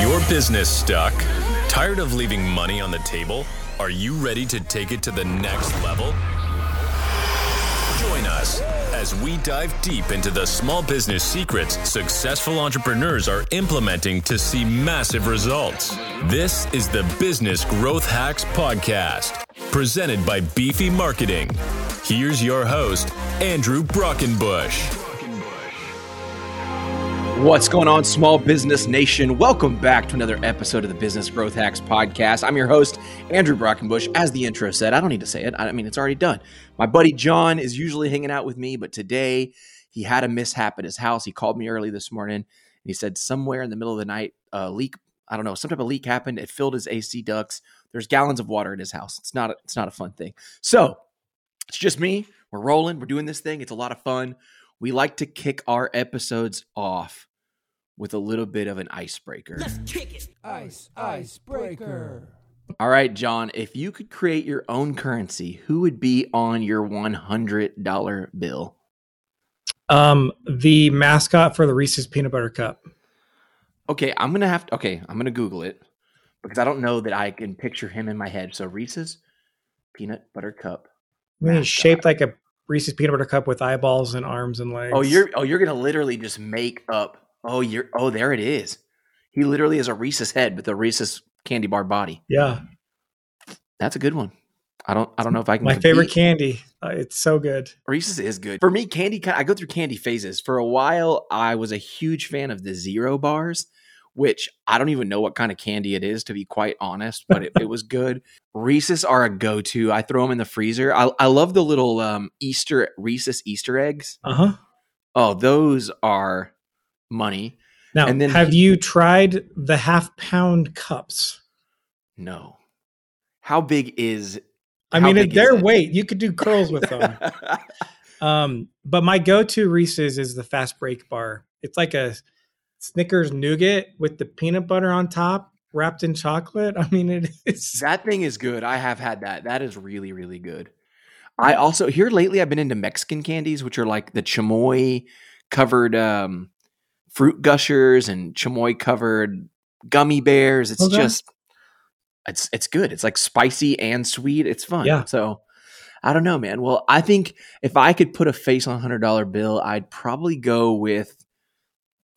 Your business stuck? Tired of leaving money on the table? Are you ready to take it to the next level? Join us as we dive deep into the small business secrets successful entrepreneurs are implementing to see massive results. This is the Business Growth Hacks Podcast, presented by Beefy Marketing. Here's your host, Andrew Brockenbush. What's going on, small business nation? Welcome back to another episode of the Business Growth Hacks podcast. I'm your host, Andrew Brockenbush. As the intro said, I don't need to say it. I mean, it's already done. My buddy John is usually hanging out with me, but today he had a mishap at his house. He called me early this morning and he said somewhere in the middle of the night, a leak, I don't know, some type of leak happened. It filled his AC ducts. There's gallons of water in his house. It's not, a, it's not a fun thing. So it's just me. We're rolling. We're doing this thing. It's a lot of fun. We like to kick our episodes off with a little bit of an icebreaker. Let's kick it. Ice, icebreaker. All right, John, if you could create your own currency, who would be on your $100 bill? Um, the mascot for the Reese's Peanut Butter Cup. Okay, I'm going to have to, okay, I'm going to Google it because I don't know that I can picture him in my head. So Reese's Peanut Butter Cup. I mean, it's mascot. shaped like a Reese's Peanut Butter Cup with eyeballs and arms and legs. Oh, you're, oh, you're going to literally just make up. Oh, you're, oh, there it is. He literally is a Reese's head with a Reese's candy bar body. yeah, That's a good one. I don't, I don't know if I can. my favorite candy. Uh, it's so good. Reese's is good. For me, candy, I go through candy phases. For a while, I was a huge fan of the zero bars, which I don't even know what kind of candy it is, to be quite honest, but it, it was good. Reese's are a go to. I throw them in the freezer. I, I love the little um, Easter, Reese's Easter eggs. Uh huh. Oh, those are money. Now, And then have he- you tried the half pound cups? No. How big is. I mean, their weight. You could do curls with them. um, but my go-to Reese's is the fast break bar. It's like a Snickers nougat with the peanut butter on top, wrapped in chocolate. I mean, it is. That thing is good. I have had that. That is really, really good. I also here lately I've been into Mexican candies, which are like the chamoy covered um, fruit gushers and chamoy covered gummy bears. It's Okay. just it's it's good. It's like spicy and sweet. It's fun. Yeah. So I don't know, man. Well, I think if I could put a face on a hundred dollar bill, I'd probably go with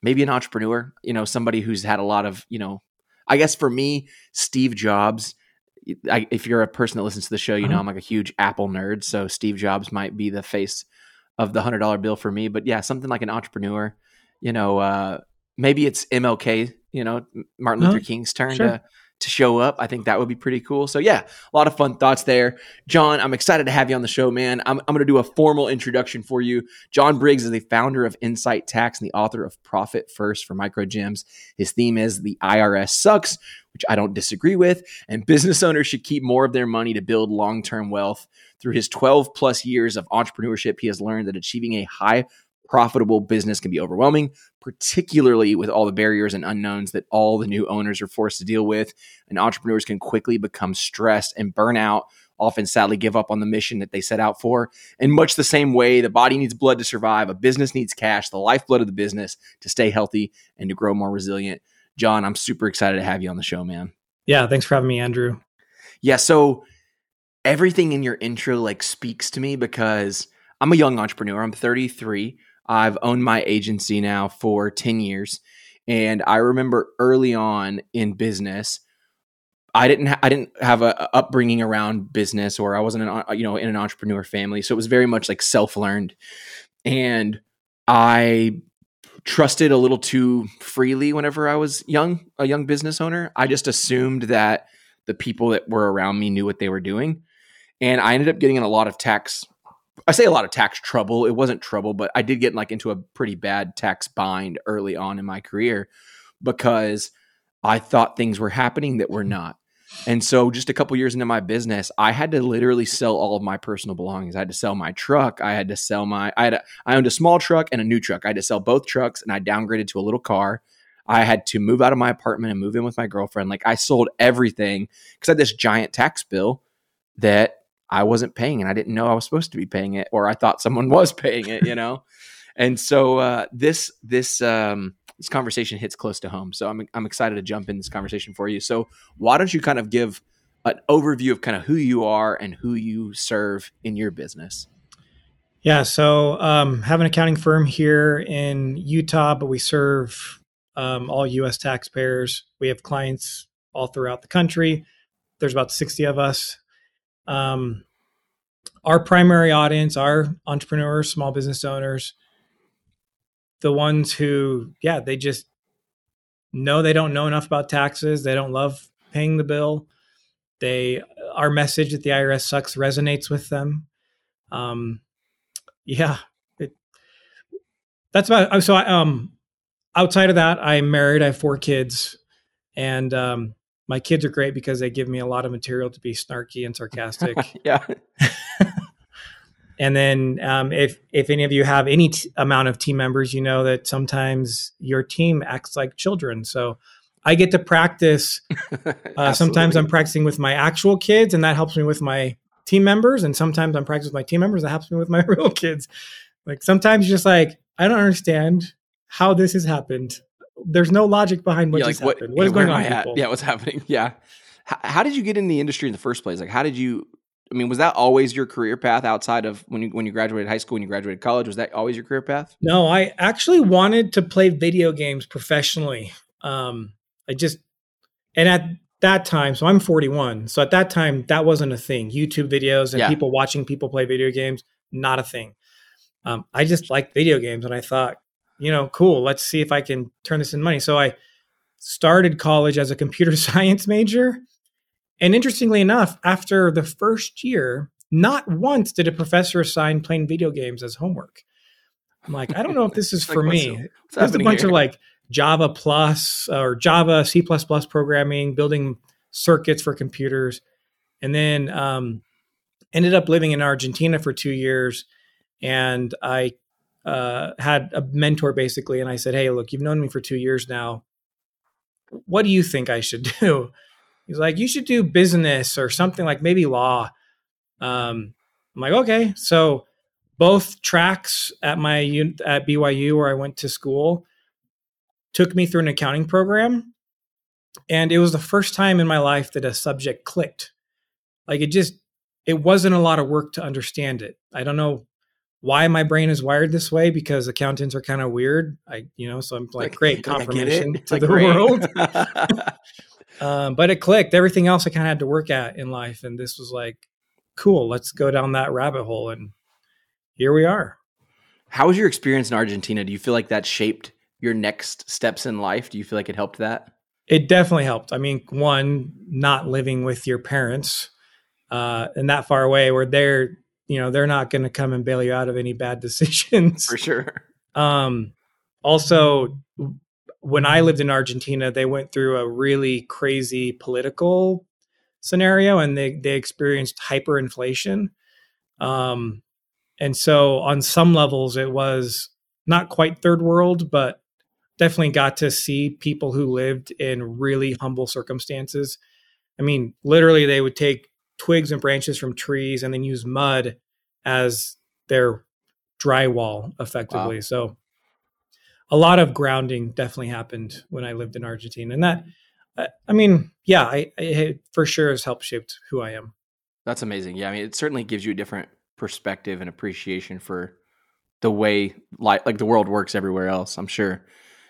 maybe an entrepreneur. You know, somebody who's had a lot of you know. I guess for me, Steve Jobs. I, if you're a person that listens to the show, you know Uh-huh. I'm like a huge Apple nerd. So Steve Jobs might be the face of the hundred dollar bill for me. But yeah, something like an entrepreneur. You know, uh, maybe it's MLK. You know, Martin Luther Uh-huh. King's turn Sure. to to show up. I think that would be pretty cool. So yeah, a lot of fun thoughts there. John, I'm excited to have you on the show, man. I'm, I'm going to do a formal introduction for you. John Briggs is the founder of Insight Tax and the author of Profit First for Micro Gyms. His theme is the IRS sucks, which I don't disagree with, and business owners should keep more of their money to build long-term wealth. Through his 12 plus years of entrepreneurship, he has learned that achieving a high profitable business can be overwhelming, particularly with all the barriers and unknowns that all the new owners are forced to deal with. And entrepreneurs can quickly become stressed and burn out, often sadly give up on the mission that they set out for. In much the same way, the body needs blood to survive, a business needs cash, the lifeblood of the business to stay healthy and to grow more resilient. John, I'm super excited to have you on the show, man. Yeah, thanks for having me, Andrew. Yeah, so everything in your intro like speaks to me because I'm a young entrepreneur. I'm 33. I've owned my agency now for 10 years. And I remember early on in business, I didn't ha- I didn't have a, upbringing around business or I wasn't an, uh, you know in an entrepreneur family. So it was very much like self-learned. And I trusted a little too freely whenever I was young, a young business owner. I just assumed that the people that were around me knew what they were doing. And I ended up getting in a lot of tax I say a lot of tax trouble. It wasn't trouble, but I did get like into a pretty bad tax bind early on in my career because I thought things were happening that were not. And so just a couple years into my business, I had to literally sell all of my personal belongings. I had to sell my truck. I had to sell my I had a, I owned a small truck and a new truck. I had to sell both trucks and I downgraded to a little car. I had to move out of my apartment and move in with my girlfriend. Like I sold everything because I had this giant tax bill that I wasn't paying and I didn't know I was supposed to be paying it or I thought someone was paying it, you know? and so uh, this this um, this conversation hits close to home. So I'm I'm excited to jump in this conversation for you. So why don't you kind of give an overview of kind of who you are and who you serve in your business? Yeah, so um, have an accounting firm here in Utah, but we serve um, all U.S. taxpayers. We have clients all throughout the country. There's about 60 of us. Um, our primary audience are entrepreneurs, small business owners, the ones who, yeah, they just know they don't know enough about taxes. They don't love paying the bill. They, our message that the IRS sucks resonates with them. Um, yeah, it, that's about. So, I, um, outside of that, I'm married. I have four kids, and um, my kids are great because they give me a lot of material to be snarky and sarcastic. yeah. and then, um, if if any of you have any t- amount of team members, you know that sometimes your team acts like children. So I get to practice. Uh, sometimes I'm practicing with my actual kids, and that helps me with my team members. And sometimes I'm practicing with my team members. That helps me with my real kids. Like sometimes just like, I don't understand how this has happened. There's no logic behind what yeah, just like what. What is going on? Yeah, what's happening? Yeah. How, how did you get in the industry in the first place? Like, how did you? I mean, was that always your career path outside of when you when you graduated high school, when you graduated college? Was that always your career path? No, I actually wanted to play video games professionally. Um, I just, and at that time, so I'm 41. So at that time, that wasn't a thing. YouTube videos and Yeah. people watching people play video games, not a thing. Um, I just liked video games and I thought, you know, cool, let's see if I can turn this in money. So I started college as a computer science major. And interestingly enough, after the first year, not once did a professor assign playing video games as homework. I'm like, I don't know if this is Like, for what's- me. what's There's a bunch here? of like Java plus or Java, C plus programming, building circuits for computers. And then um, ended up living in Argentina for two years. And I uh, had a mentor basically. And I said, Hey, look, you've known me for two years now. What do you think I should do? He's like, You should do business or something like maybe law. Um, I'm like, Okay. So both tracks at my at BYU where I went to school took me through an accounting program and it was the first time in my life that a subject clicked like it just it wasn't a lot of work to understand it i don't know why my brain is wired this way because accountants are kind of weird i you know so i'm like, great confirmation to Like, the great. world um, but it clicked everything else i kind of had to work at in life and this was like cool let's go down that rabbit hole and here we are How was your experience in Argentina? Do you feel like that shaped your next steps in life? Do you feel like it helped that? It definitely helped. I mean, one, not living with your parents uh, and that far away where they're, you know, they're not going to come and bail you out of any bad decisions. For sure. Um, also, when I lived in Argentina, they went through a really crazy political scenario and they, they experienced hyperinflation. Um, and so, on some levels, it was not quite third world, but definitely got to see people who lived in really humble circumstances. I mean, literally, they would take twigs and branches from trees and then use mud as their drywall effectively. Wow. So a lot of grounding definitely happened when I lived in Argentina. And that, I- mean, yeah, I, I it for sure has helped shaped who I am. That's amazing. Yeah, I mean, it certainly gives you a different perspective and appreciation for the way like like the world works everywhere else. I'm sure,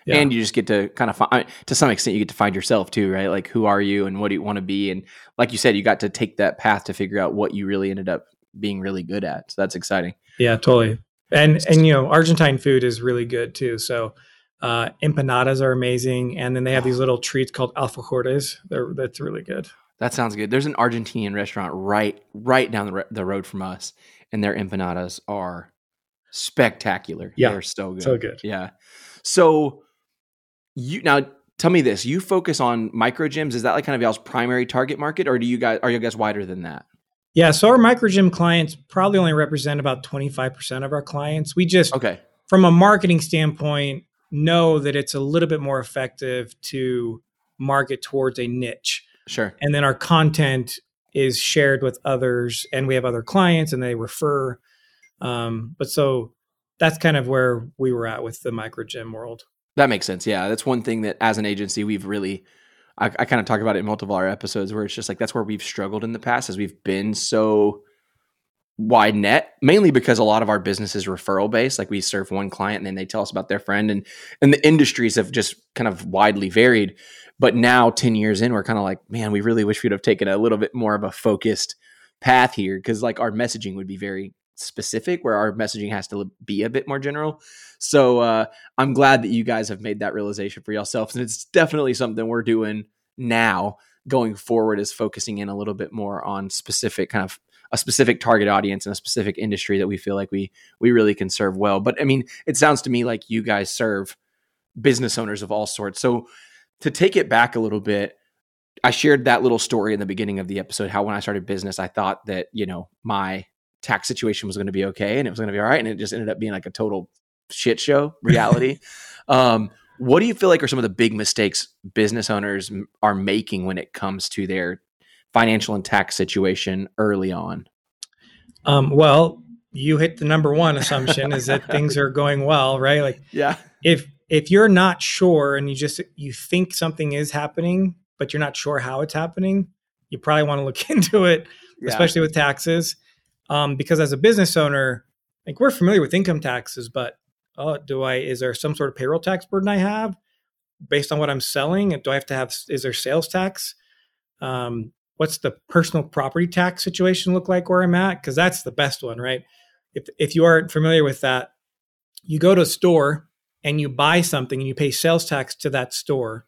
Yeah. and you just get to kind of find to some extent you get to find yourself too, right? Like who are you and what do you want to be, and like you said, you got to take that path to figure out what you really ended up being really good at. So that's exciting. Yeah, totally. And and you know, Argentine food is really good too. So uh, empanadas are amazing, and then they have these little treats called alfajores. They're that's really good. That sounds good. There's an Argentinian restaurant right right down the, ro- the road from us, and their empanadas are spectacular. Yeah, they're so good. so good. Yeah. So you now tell me this: you focus on micro gyms. Is that like kind of y'all's primary target market, or do you guys are you guys wider than that? Yeah, so our microgym clients probably only represent about twenty five percent of our clients. We just Okay. from a marketing standpoint know that it's a little bit more effective to market towards a niche Sure. and then our content is shared with others and we have other clients and they refer um, but so that's kind of where we were at with the micro gym world That makes sense. Yeah, that's one thing that as an agency we've really I, I kind of talk about it in multiple our episodes where it's just like that's where we've struggled in the past as we've been so wide net mainly because a lot of our business is referral based. Like we serve one client and then they tell us about their friend and and the industries have just kind of widely varied. But now 10 years in we're kind of like man we really wish we'd have taken a little bit more of a focused path here. Because like our messaging would be very specific where our messaging has to be a bit more general so uh, i'm glad that you guys have made that realization for yourselves and it's definitely something we're doing now going forward is focusing in a little bit more on specific kind of a specific target audience and a specific industry that we feel like we we really can serve well. But I mean, it sounds to me like you guys serve business owners of all sorts. So to take it back a little bit, I shared that little story in the beginning of the episode how when I started business, I thought that, you know, my tax situation was going to be okay and it was going to be all right and it just ended up being like a total shit show reality. um what do you feel like are some of the big mistakes business owners are making when it comes to their financial and tax situation early on? Um, well, you hit the number one assumption is that things are going well, right? Like, yeah, if if you're not sure and you just you think something is happening, but you're not sure how it's happening, you probably want to look into it, yeah. especially with taxes, um, because as a business owner, like we're familiar with income taxes, but oh, do I? Is there some sort of payroll tax burden I have based on what I'm selling? Do I have to have? Is there sales tax? Um, what's the personal property tax situation look like where I'm at? Because that's the best one, right? If if you aren't familiar with that, you go to a store and you buy something and you pay sales tax to that store.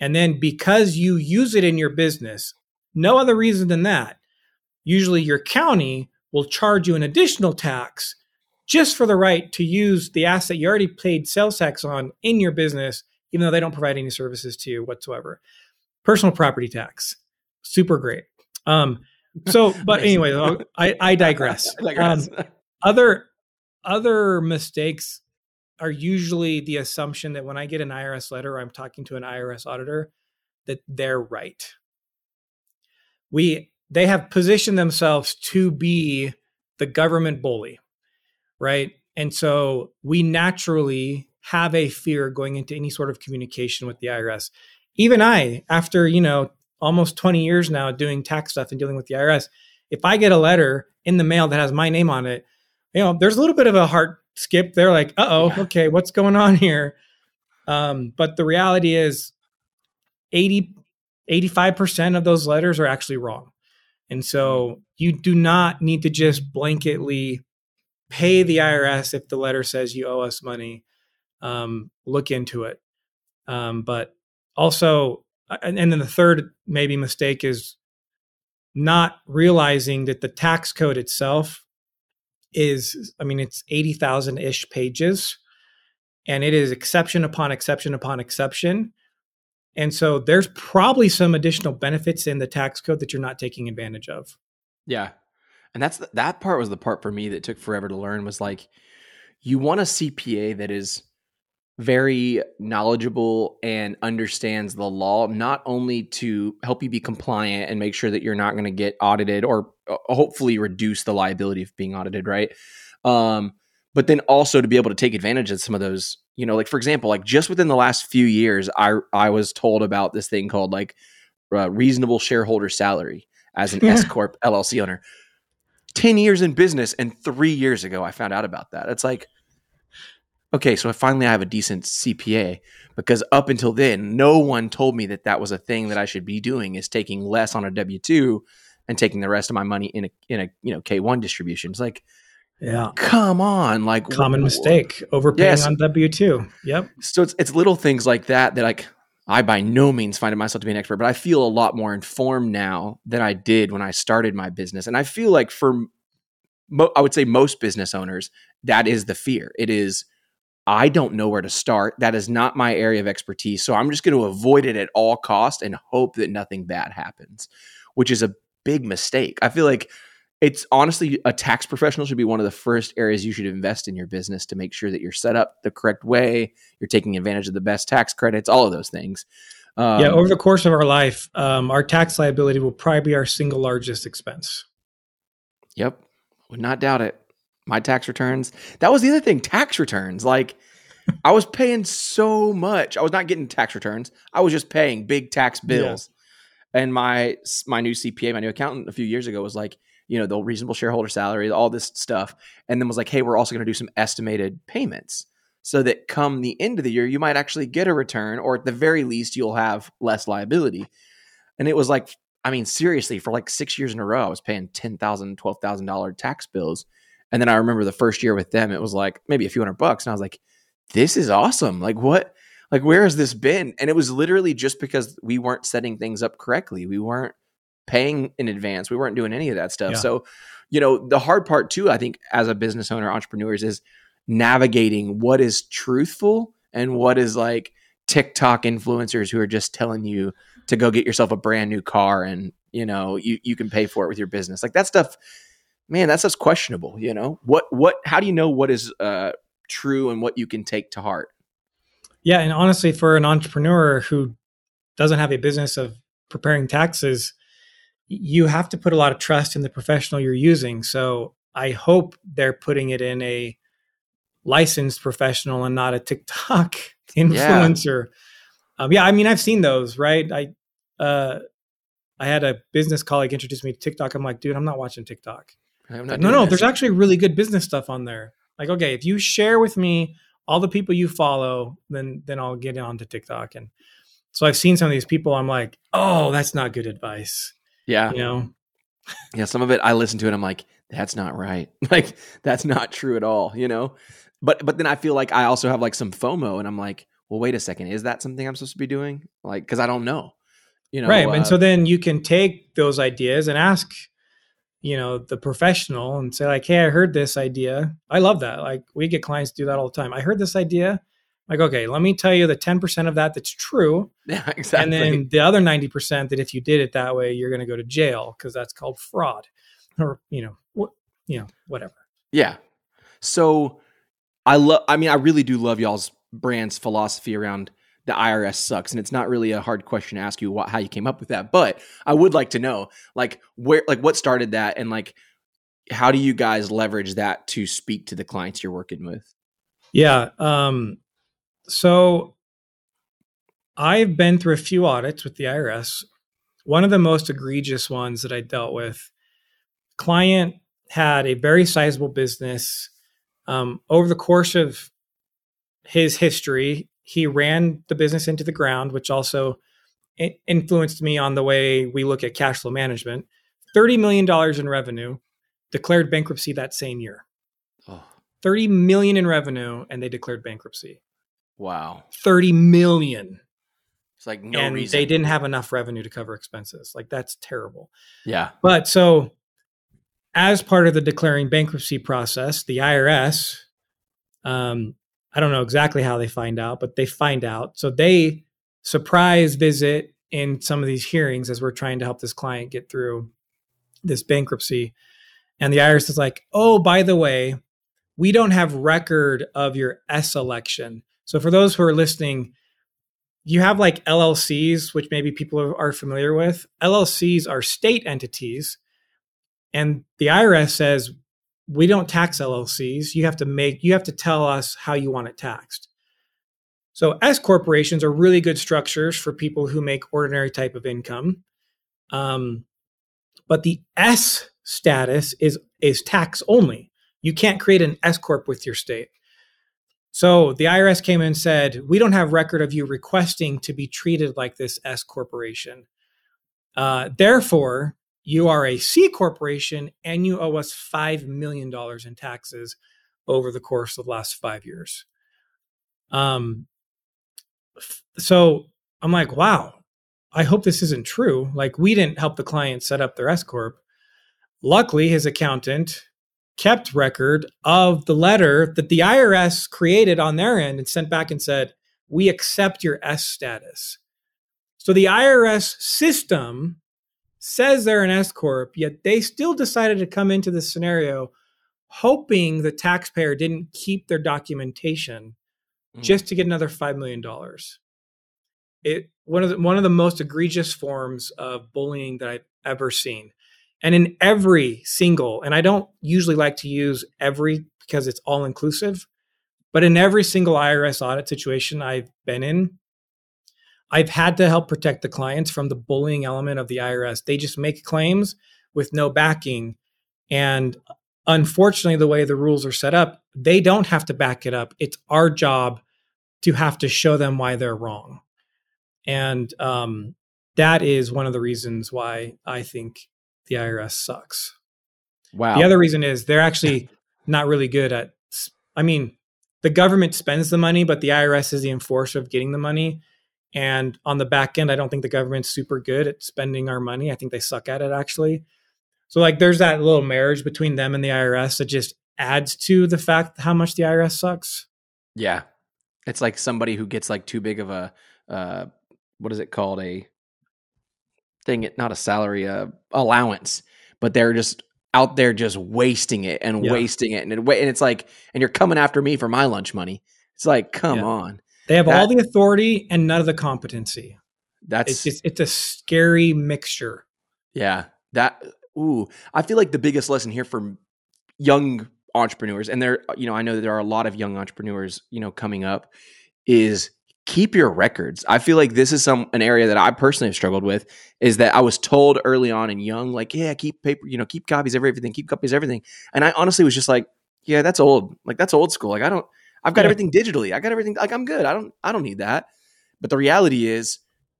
And then because you use it in your business, no other reason than that, usually your county will charge you an additional tax just for the right to use the asset you already paid sales tax on in your business, even though they don't provide any services to you whatsoever. Personal property tax super great. Um, so, but anyway, I, I digress. Um, other other mistakes are usually the assumption that when I get an IRS letter or I'm talking to an IRS auditor, that they're right. We they have positioned themselves to be the government bully, right? And so we naturally have a fear going into any sort of communication with the IRS. Even I, after you know almost 20 years now doing tax stuff and dealing with the IRS. If I get a letter in the mail that has my name on it, you know, there's a little bit of a heart skip. They're like, uh oh, yeah. okay, what's going on here? Um, but the reality is 80, 85% of those letters are actually wrong. And so you do not need to just blanketly pay the IRS if the letter says you owe us money. Um, look into it. Um, but also, and, and then the third maybe mistake is not realizing that the tax code itself is i mean it's 80,000 ish pages and it is exception upon exception upon exception and so there's probably some additional benefits in the tax code that you're not taking advantage of. Yeah. And that's the, that part was the part for me that took forever to learn was like you want a cpa that is very knowledgeable and understands the law not only to help you be compliant and make sure that you're not going to get audited or uh, hopefully reduce the liability of being audited right? Um, but then also to be able to take advantage of some of those you know like for example like just within the last few years i i was told about this thing called like uh, reasonable shareholder salary as an s corp llc owner. 10 years in business and 3 years ago i found out about that. It's like okay, so finally I have a decent CPA because up until then, no one told me that that was a thing that I should be doing is taking less on a W two and taking the rest of my money in a in a you know K one distribution. It's like, yeah, come on, like common mistake overpaying yes. on W two. Yep. So it's it's little things like that that like I by no means find myself to be an expert, but I feel a lot more informed now than I did when I started my business, and I feel like for mo- I would say most business owners that is the fear. It is I don't know where to start. That is not my area of expertise. So I'm just going to avoid it at all cost and hope that nothing bad happens, which is a big mistake. I feel like it's honestly a tax professional should be one of the first areas you should invest in your business to make sure that you're set up the correct way, you're taking advantage of the best tax credits, all of those things. Um, yeah, over the course of our life, um, our tax liability will probably be our single largest expense. Yep, would not doubt it my tax returns. That was the other thing, tax returns. Like I was paying so much. I was not getting tax returns. I was just paying big tax bills. Yeah. And my my new CPA, my new accountant, a few years ago was like, you know, the reasonable shareholder salary, all this stuff, and then was like, hey, we're also going to do some estimated payments so that come the end of the year, you might actually get a return, or at the very least, you'll have less liability. And it was like, I mean, seriously, for like six years in a row, I was paying $10,000, $12,000 tax bills. And then I remember the first year with them, it was like maybe a few hundred bucks. And I was like, this is awesome. Like, what? Like, where has this been? And it was literally just because we weren't setting things up correctly. We weren't paying in advance. We weren't doing any of that stuff. Yeah. So, you know, the hard part too, I think, as a business owner, entrepreneurs is navigating what is truthful and what is like TikTok influencers who are just telling you to go get yourself a brand new car and you know you you can pay for it with your business. Like that stuff, man, that stuff's questionable. You know what what how do you know what is uh, true and what you can take to heart? Yeah, and honestly, for an entrepreneur who doesn't have a business of preparing taxes, you have to put a lot of trust in the professional you're using. So I hope they're putting it in a licensed professional and not a TikTok influencer. Yeah. Um, yeah, I mean, I've seen those, right? I uh, I had a business colleague introduce me to TikTok. I'm like, dude, I'm not watching TikTok. Like, no, no, there's actually really good business stuff on there. Like, okay, if you share with me all the people you follow, then then I'll get onto TikTok. And so I've seen some of these people. I'm like, oh, that's not good advice. Yeah, you know. Yeah, some of it I listen to and I'm like, that's not right. Like, that's not true at all. You know but but then I feel like I also have like some FOMO, and I'm like, well, wait a second, is that something I'm supposed to be doing? Like, because I don't know, you know. Right, uh, and so then you can take those ideas and ask, you know, the professional and say like, hey, I heard this idea. I love that. Like we get clients do that all the time. I heard this idea. Like, okay, let me tell you the 10% of that that's true. Yeah, exactly. And then the other 90% that if you did it that way, you're going to go to jail because that's called fraud or, you know, what, you know, whatever. Yeah. So I love. I mean, I really do love y'all's brand's philosophy around the IRS sucks, and it's not really a hard question to ask you what, how you came up with that. But I would like to know, like, where, like, what started that, and like, how do you guys leverage that to speak to the clients you're working with? Yeah. Um. So I've been through a few audits with the IRS. One of the most egregious ones that I dealt with, client had a very sizable business um, over the course of his history, he ran the business into the ground, which also influenced me on the way we look at cash flow management. $30 million in revenue, declared bankruptcy that same year. Oh. 30 million in revenue and they declared bankruptcy. Wow. 30 million. It's like no and reason. They didn't have enough revenue to cover expenses. Like that's terrible. Yeah. But so as part of the declaring bankruptcy process, the IRS, um, I don't know exactly how they find out, but they find out. So they surprise visit in some of these hearings as we're trying to help this client get through this bankruptcy. And the IRS is like, oh, by the way, we don't have record of your S election. So for those who are listening, you have like LLCs, which maybe people are familiar with. LLCs are state entities and the IRS says, we don't tax LLCs. You have to make, you have to tell us how you want it taxed. So S corporations are really good structures for people who make ordinary type of income. Um, but the S status is is tax only. You can't create an S corp with your state. So the IRS came in and said, "We don't have record of you requesting to be treated like this S corporation. Uh, therefore, you are a C corporation and you owe us $5 million in taxes over the course of the last five years. Um, so I'm like, wow, I hope this isn't true. Like, we didn't help the client set up their S Corp. Luckily, his accountant kept record of the letter that the IRS created on their end and sent back and said, We accept your S status. So the IRS system says they're an S corp, yet they still decided to come into this scenario hoping the taxpayer didn't keep their documentation mm. just to get another five million dollars. It one of the, one of the most egregious forms of bullying that I've ever seen, and in every single, and I don't usually like to use every because it's all inclusive, But in every single IRS audit situation I've been in, I've had to help protect the clients from the bullying element of the IRS. They just make claims with no backing. And unfortunately, the way the rules are set up, they don't have to back it up. It's our job to have to show them why they're wrong. And um, that is one of the reasons why I think the IRS sucks. Wow. The other reason is they're actually not really good at, I mean, the government spends the money, but the IRS is the enforcer of getting the money. And on the back end, I don't think the government's super good at spending our money. I think they suck at it actually. So like there's that little marriage between them and the IRS that just adds to the fact how much the IRS sucks. Yeah. It's like somebody who gets like too big of a uh what is it called? A thing not a salary, uh allowance, but they're just out there just wasting it and Yeah. wasting it and it, and it's like and you're coming after me for my lunch money. It's like, come Yeah. on. They have That- all the authority and none of the competency. That's It's just it's a scary mixture. Yeah. That ooh, I feel like the biggest lesson here for young entrepreneurs and there you know, I know that there are a lot of young entrepreneurs, you know, coming up is keep your records. I feel like this is some an area that I personally have struggled with is that I was told early on and young like, yeah, keep paper, you know, keep copies of everything, keep copies of everything. And I honestly was just like, yeah, that's old. Like that's old school. Like I don't I've got Yeah. everything digitally. I got everything like I'm good. I don't I don't need that. But the reality is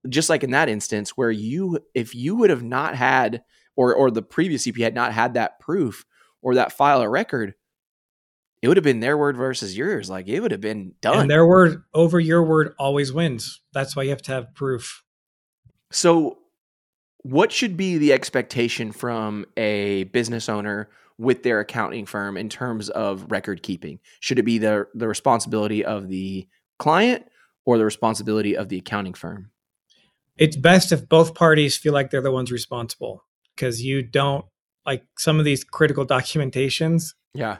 just like in that instance where you if you would have not had or or the previous CP had not had that proof or that file or record, it would have been their word versus yours. Like it would have been done. And their word over your word always wins. That's why you have to have proof. so what should be the expectation from a business owner with their accounting firm in terms of record keeping? Should it be the the responsibility of the client or the responsibility of the accounting firm? It's best if both parties feel like they're the ones responsible because you don't like some of these critical documentations. Yeah.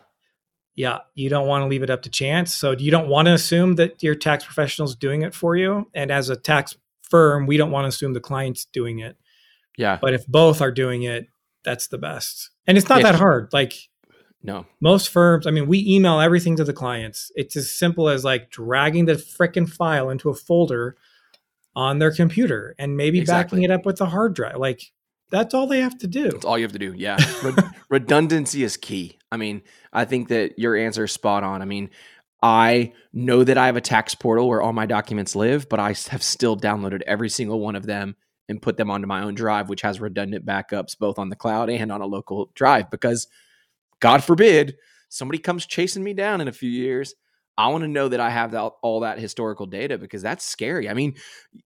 Yeah, you don't want to leave it up to chance. So you don't want to assume that your tax professional's doing it for you. And as a tax firm, we don't want to assume the client's doing it. Yeah. But if both are doing it, that's the best. And it's not Yeah. that hard. Like No. most firms, I mean, we email everything to the clients. It's as simple as like dragging the frickin' file into a folder on their computer and maybe Exactly. backing it up with a hard drive. Like that's all they have to do. That's all you have to do. Yeah. Red- redundancy is key. I mean, I think that your answer is spot on. I mean, I know that I have a tax portal where all my documents live, but I have still downloaded every single one of them and put them onto my own drive, which has redundant backups both on the cloud and on a local drive because God forbid somebody comes chasing me down in a few years. I want to know that I have that, all that historical data because that's scary. I mean,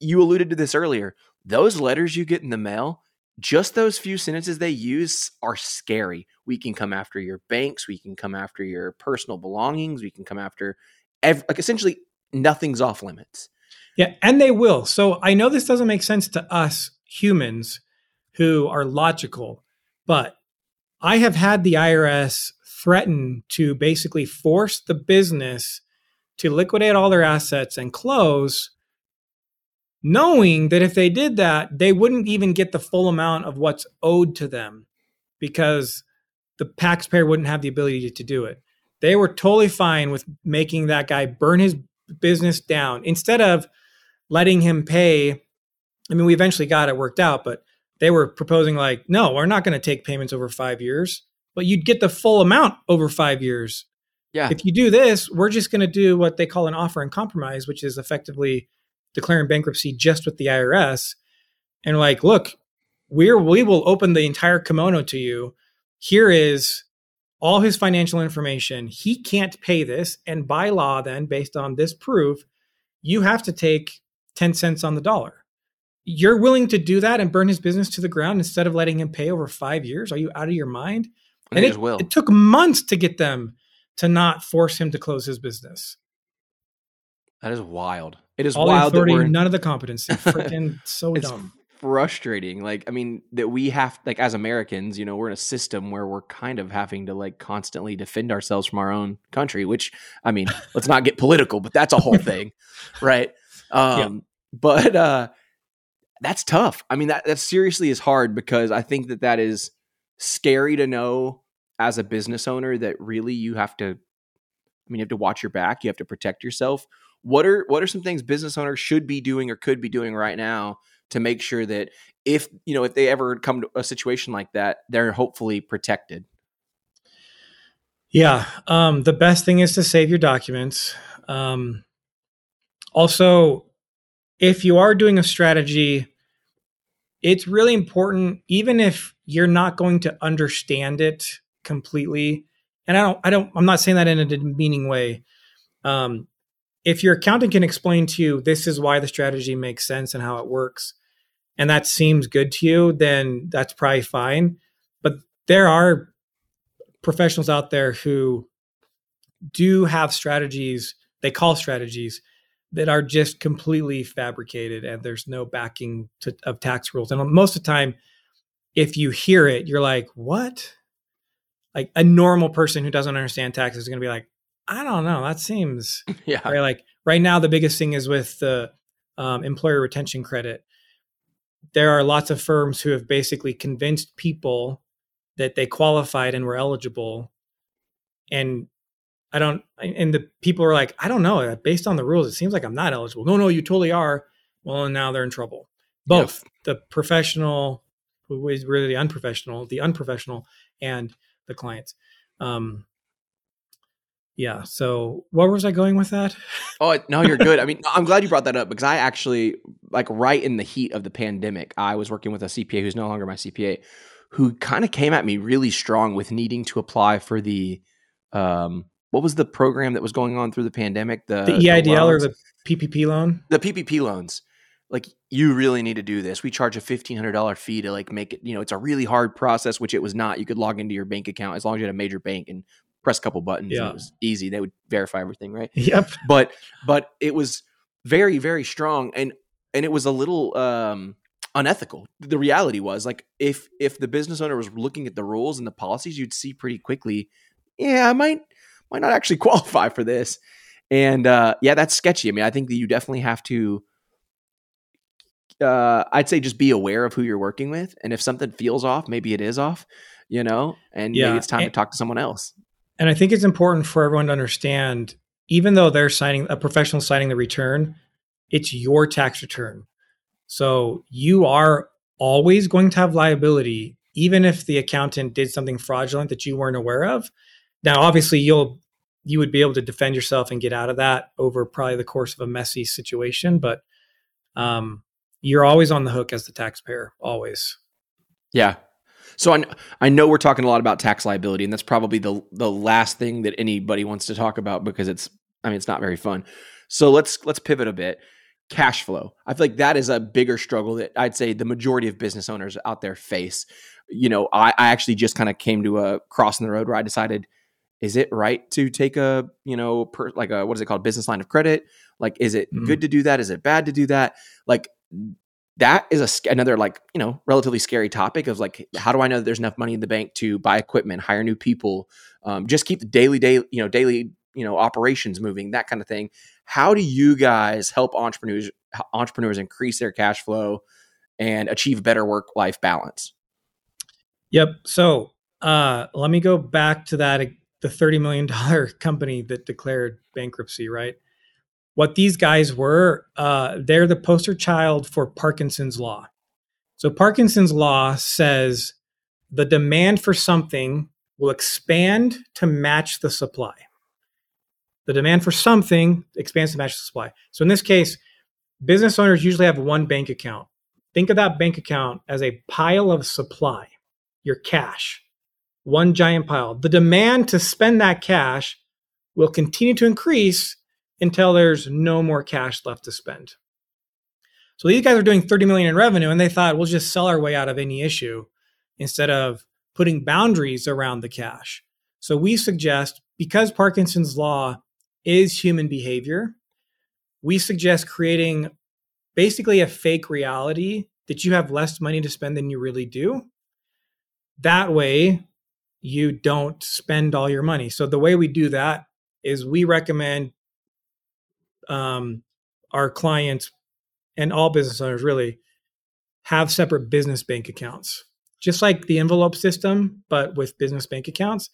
you alluded to this earlier. Those letters you get in the mail, just those few sentences they use are scary. We can come after your banks, we can come after your personal belongings, we can come after ev- like essentially nothing's off limits. Yeah, and they will. So I know this doesn't make sense to us humans who are logical, but I have had the IRS threaten to basically force the business to liquidate all their assets and close, knowing that if they did that, they wouldn't even get the full amount of what's owed to them because the taxpayer wouldn't have the ability to do it. They were totally fine with making that guy burn his business down instead of letting him pay. I mean, we eventually got it worked out, but they were proposing like, no, we're not going to take payments over five years, but you'd get the full amount over five years. Yeah. If you do this, we're just going to do what they call an offer in compromise, which is effectively declaring bankruptcy just with the IRS. And like, look, we're we will open the entire kimono to you. Here is all his financial information. He can't pay this, and by law, then based on this proof, you have to take 10 cents on the dollar. You're willing to do that and burn his business to the ground instead of letting him pay over five years? Are you out of your mind? And it, will. it took months to get them to not force him to close his business. That is wild. It is All wild that we're none of the competency. Freaking so It's dumb. frustrating. Like, I mean, that we have like as Americans, you know, we're in a system where we're kind of having to like constantly defend ourselves from our own country, which I mean, let's not get political, but that's a whole thing. Right. Um, but uh that's tough. I mean, that that seriously is hard because I think that that is scary to know as a business owner that really you have to I mean, you have to watch your back, you have to protect yourself. What are what are some things business owners should be doing or could be doing right now to make sure that if you know if they ever come to a situation like that, they're hopefully protected? Yeah, um, the best thing is to save your documents. Um, also, if you are doing a strategy, it's really important, even if you're not going to understand it completely. And I don't, I don't, I'm not saying that in a demeaning way. Um, if your accountant can explain to you this is why the strategy makes sense and how it works, and that seems good to you, then that's probably fine. But there are professionals out there who do have strategies they call strategies that are just completely fabricated and there's no backing to, of tax rules and most of the time if you hear it you're like what like a normal person who doesn't understand taxes is going to be like i don't know that seems yeah. right like right now the biggest thing is with the um, employer retention credit. There are lots of firms who have basically convinced people that they qualified and were eligible. And i don't and the people are like i don't know based on the rules it seems like i'm not eligible. No no you totally are. Well and now they're in trouble. Both the professional who is really the unprofessional the unprofessional and the clients. Um yeah so where was i going with that Oh no, you're good. I mean, I'm glad you brought that up because I actually like right in the heat of the pandemic, I was working with a CPA who's no longer my CPA, who kind of came at me really strong with needing to apply for the um what was the program that was going on through the pandemic? The, the eidl or the ppp loan the PPP loans. Like you really need to do this. We charge a fifteen hundred dollar fee to like make it. You know, it's a really hard process, which it was not. You could log into your bank account as long as you had a major bank and press a couple buttons. Yeah. And it was easy. They would verify everything, right? yep but but it was very very strong and and it was a little um unethical the reality was like if if the business owner was looking at the rules and the policies you'd see pretty quickly yeah i might might not actually qualify for this and uh yeah that's sketchy i mean i think that you definitely have to uh i'd say just be aware of who you're working with and if something feels off maybe it is off you know and Yeah, maybe it's time to talk to someone else And I think it's important for everyone to understand, even though they're signing a professional signing the return, it's your tax return. So you are always going to have liability, even if the accountant did something fraudulent that you weren't aware of. Now, obviously, you'll you would be able to defend yourself and get out of that over probably the course of a messy situation, but um, you're always on the hook as the taxpayer, always. Yeah. So I, I know we're talking a lot about tax liability, and that's probably the the last thing that anybody wants to talk about because it's I mean it's not very fun. So let's let's pivot a bit. Cash flow. I feel like that is a bigger struggle that I'd say the majority of business owners out there face. You know, I, I actually just kind of came to a cross in the road where I decided, is it right to take a you know per, like a what is it called business line of credit? Like, is it Mhm. good to do that? Is it bad to do that? Like that is a another like you know relatively scary topic of like how do I know there's enough money in the bank to buy equipment, hire new people, um, just keep the daily day you know daily you know operations moving, that kind of thing. How do you guys help entrepreneurs entrepreneurs increase their cash flow and achieve better work life balance? Yep. So uh, let me go back to that the thirty million dollar company that declared bankruptcy. Right. What these guys were, uh, they're the poster child for Parkinson's law. So Parkinson's law says the demand for something will expand to match the supply. The demand for something expands to match the supply. So in this case, business owners usually have one bank account. Think of that bank account as a pile of supply your cash, one giant pile. The demand to spend that cash will continue to increase until there's no more cash left to spend. So these guys are doing 30 million in revenue and they thought we'll just sell our way out of any issue instead of putting boundaries around the cash. So we suggest because Parkinson's law is human behavior, we suggest creating basically a fake reality that you have less money to spend than you really do that way you don't spend all your money so the way we do that is we recommend um, our clients and all business owners really have separate business bank accounts just like the envelope system but with business bank accounts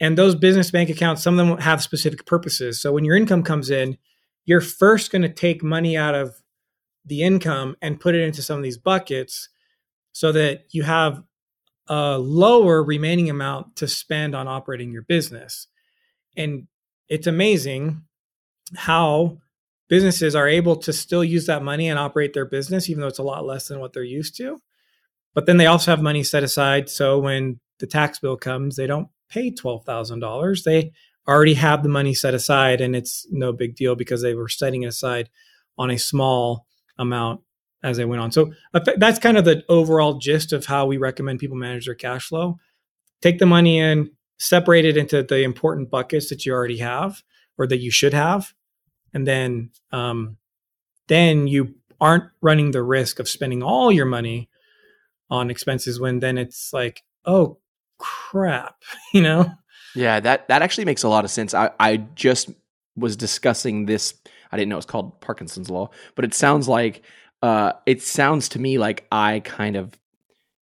And those business bank accounts, some of them have specific purposes. So when your income comes in, you're first going to take money out of the income and put it into some of these buckets so that you have a lower remaining amount to spend on operating your business. And it's amazing how businesses are able to still use that money and operate their business, even though it's a lot less than what they're used to. But then they also have money set aside. So when the tax bill comes, they don't pay $12,000. They already have the money set aside and it's no big deal because they were setting it aside on a small amount as they went on. So that's kind of the overall gist of how we recommend people manage their cash flow. Take the money in, separate it into the important buckets that you already have or that you should have, and then um, then you aren't running the risk of spending all your money on expenses when then it's like, oh crap, you know? Yeah, that that actually makes a lot of sense. I I just was discussing this. I didn't know it's called Parkinson's law, but it sounds like uh, it sounds to me like I kind of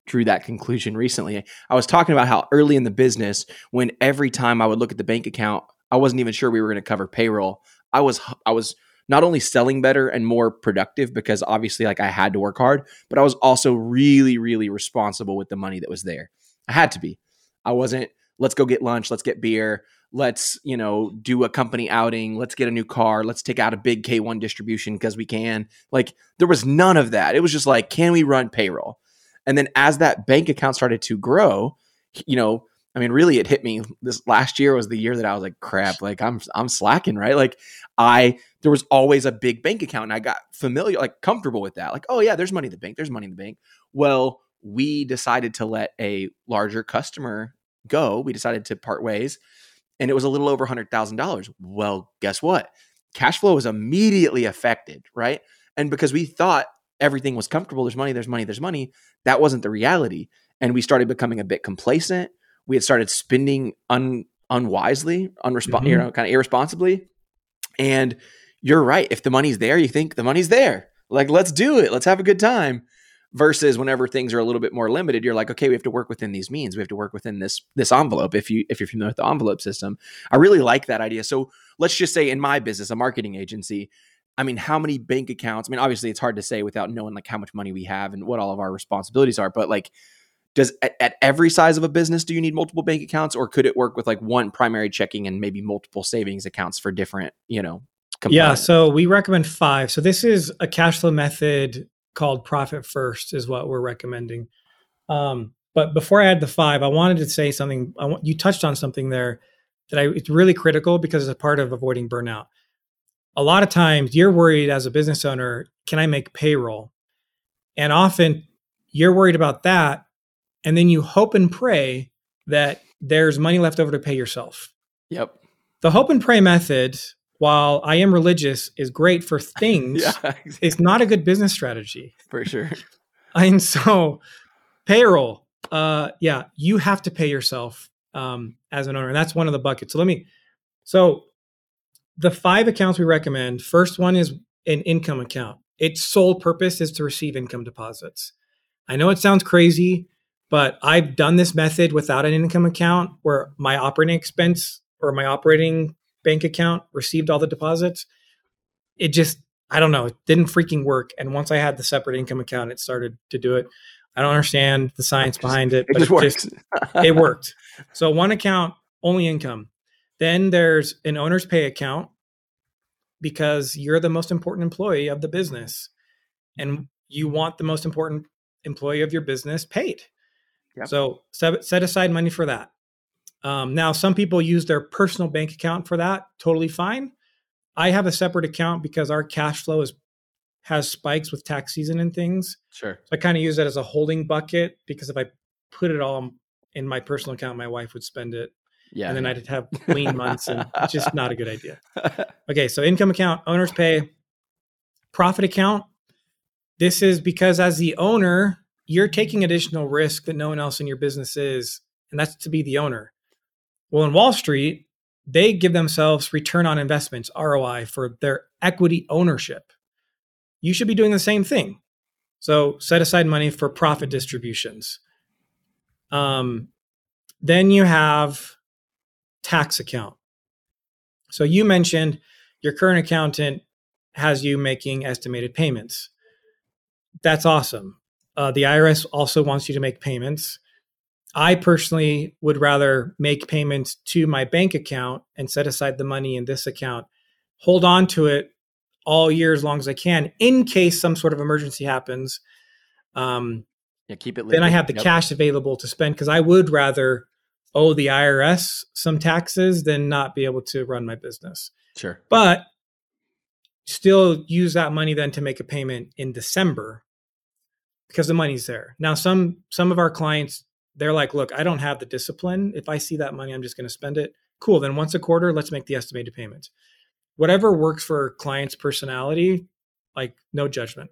drew that conclusion recently. I was talking about how early in the business, when every time I would look at the bank account, I wasn't even sure we were going to cover payroll. I was I was not only selling better and more productive because obviously like I had to work hard, but I was also really really responsible with the money that was there. I had to be. I wasn't let's go get lunch, let's get beer, let's, you know, do a company outing, let's get a new car, let's take out a big K1 distribution because we can. Like there was none of that. It was just like can we run payroll? And then as that bank account started to grow, you know, I mean, really, it hit me. This last year was the year that I was like, "Crap!" Like I'm, I'm slacking, right? Like I, there was always a big bank account, and I got familiar, like comfortable with that. Like, oh yeah, there's money in the bank. There's money in the bank. Well, we decided to let a larger customer go. We decided to part ways, and it was a little over hundred thousand dollars. Well, guess what? Cash flow was immediately affected, right? And because we thought everything was comfortable, there's money, there's money, there's money. That wasn't the reality, and we started becoming a bit complacent we had started spending un, unwisely, mm-hmm. you know, kind of irresponsibly. And you're right. If the money's there, you think the money's there. Like, let's do it. Let's have a good time. Versus whenever things are a little bit more limited, you're like, okay, we have to work within these means. We have to work within this this envelope. If you if you're familiar with the envelope system, I really like that idea. So let's just say in my business, a marketing agency, I mean, how many bank accounts? I mean, obviously it's hard to say without knowing like how much money we have and what all of our responsibilities are, but like does at, at, every size of a business do you need multiple bank accounts or could it work with like one primary checking and maybe multiple savings accounts for different you know components? yeah so we recommend five. So this is a cash flow method called profit first is what we're recommending. Um, but before i add the five i wanted to say something. I want, you touched on something there that I, it's really critical because it's a part of avoiding burnout. A lot of times you're worried as a business owner can i make payroll? And often you're worried about that and then you hope and pray that there's money left over to pay yourself. Yep. The hope and pray method, while I am religious, is great for things. yeah, exactly. It's not a good business strategy. For sure. and so payroll, uh, yeah, you have to pay yourself um, as an owner. And that's one of the buckets. So let me, so the five accounts we recommend, first one is an income account. Its sole purpose is to receive income deposits. I know it sounds crazy. But I've done this method without an income account where my operating expense or my operating bank account received all the deposits. It just, I don't know, it didn't freaking work. And once I had the separate income account, it started to do it. I don't understand the science behind it, but it, just, it, just, it worked. So one account, only income. Then there's an owner's pay account because you're the most important employee of the business and you want the most important employee of your business paid. Yep. So set, set aside money for that. Um, now, some people use their personal bank account for that. Totally fine. I have a separate account because our cash flow is has spikes with tax season and things. Sure. So I kind of use that as a holding bucket because if I put it all in my personal account, my wife would spend it. Yeah. And then I'd have lean months and it's just not a good idea. Okay. So income account, owner's pay, profit account. This is because as the owner, you're taking additional risk that no one else in your business is, and that's to be the owner. Well, in Wall Street, they give themselves return on investments, ROI, for their equity ownership. You should be doing the same thing. So set aside money for profit distributions. Um, then you have tax account. So you mentioned your current accountant has you making estimated payments. That's awesome. Uh, the IRS also wants you to make payments. I personally would rather make payments to my bank account and set aside the money in this account, hold on to it all year as long as I can in case some sort of emergency happens. Um, Yeah, keep it. then I have the Yep. cash available to spend because I would rather owe the IRS some taxes than not be able to run my business. Sure. But still use that money then to make a payment in December because the money's there. Now some some of our clients they're like, "Look, I don't have the discipline. If I see that money, I'm just going to spend it." Cool, then once a quarter, let's make the estimated payments. Whatever works for client's personality, like no judgment.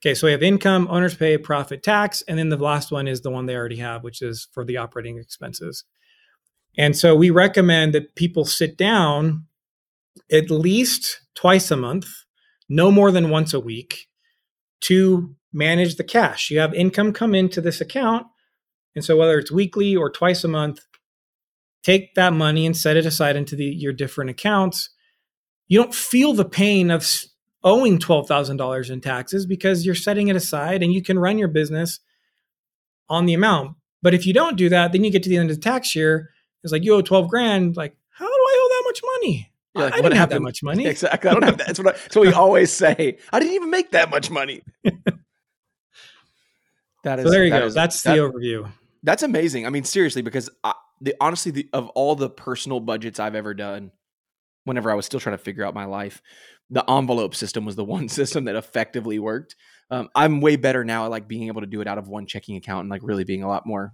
Okay, so we have income, owner's pay, profit, tax, and then the last one is the one they already have, which is for the operating expenses. And so we recommend that people sit down at least twice a month, no more than once a week, to manage the cash. You have income come into this account. And so whether it's weekly or twice a month, take that money and set it aside into the, your different accounts. You don't feel the pain of owing $12,000 in taxes because you're setting it aside and you can run your business on the amount. But if you don't do that, then you get to the end of the tax year. It's like you owe 12 grand. Like, how do I owe that much money? Like, I didn't have that much money. Exactly. I don't have that. That's what, I, that's what we always say. I didn't even make that much money. that is. So there you go. is- That's that- the overview. That's amazing. I mean, seriously, because I, the honestly, the, of all the personal budgets I've ever done, whenever I was still trying to figure out my life, the envelope system was the one system that effectively worked. Um, I'm way better now at like being able to do it out of one checking account and like really being a lot more.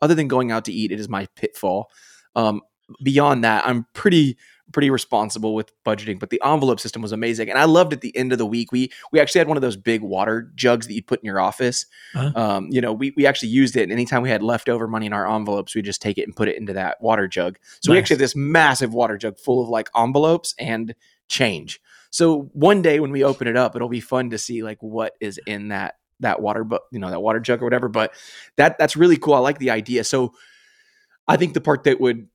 Other than going out to eat, it is my pitfall. Um, beyond that, I'm pretty pretty responsible with budgeting. But the envelope system was amazing, and I loved at the end of the week. We we actually had one of those big water jugs that you'd put in your office. Uh-huh. Um, you know, we we actually used it. And anytime we had leftover money in our envelopes, we just take it and put it into that water jug. So we actually have this massive water jug full of like envelopes and change. So one day when we open it up, it'll be fun to see like what is in that that water, but you know that water jug or whatever. But that that's really cool. I like the idea. So I think the part that would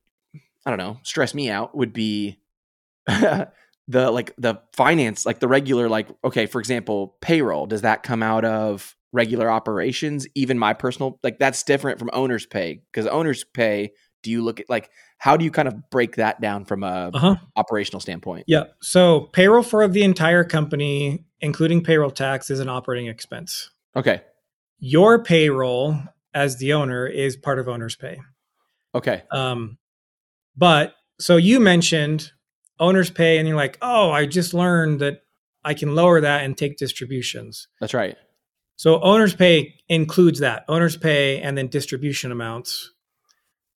I don't know stress me out would be the like the finance, like the regular like okay, for example, payroll. Does that come out of regular operations? Even my personal like that's different from owner's pay because owner's pay. Do you look at like how do you kind of break that down from a Uh huh. operational standpoint? Yeah. So payroll for the entire company, including payroll tax, is an operating expense. Okay. Your payroll as the owner is part of owner's pay. Okay. Um, but so you mentioned owner's pay, and you're like, oh, I just learned that I can lower that and take distributions. That's right. So owner's pay includes that owner's pay and then distribution amounts.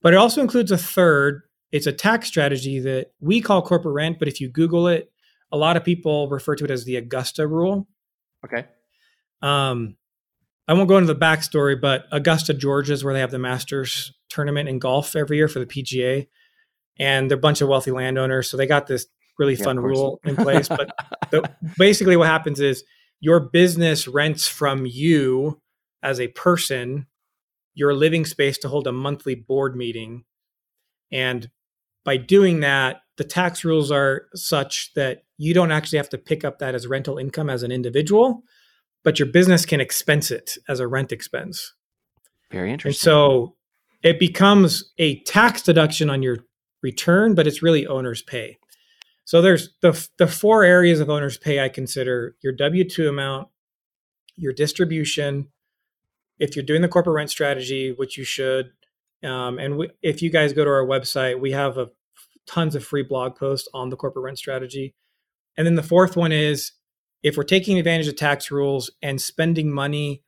But it also includes a third. It's a tax strategy that we call corporate rent, but if you Google it, a lot of people refer to it as the Augusta rule. Okay. Um, I won't go into the backstory, but Augusta, Georgia is where they have the Masters tournament in golf every year for the PGA. And they're a bunch of wealthy landowners. So they got this really Yeah, fun rule in place. But the, basically, what happens is your business rents from you as a person your living space to hold a monthly board meeting. And by doing that, the tax rules are such that you don't actually have to pick up that as rental income as an individual, but your business can expense it as a rent expense. Very And interesting. so it becomes a tax deduction on your return, but it's really owner's pay. So there's the the four areas of owner's pay I consider your W two amount, your distribution. If you're doing the corporate rent strategy, which you should, um, and we, if you guys go to our website, we have a, tons of free blog posts on the corporate rent strategy. And then the fourth one is if we're taking advantage of tax rules and spending money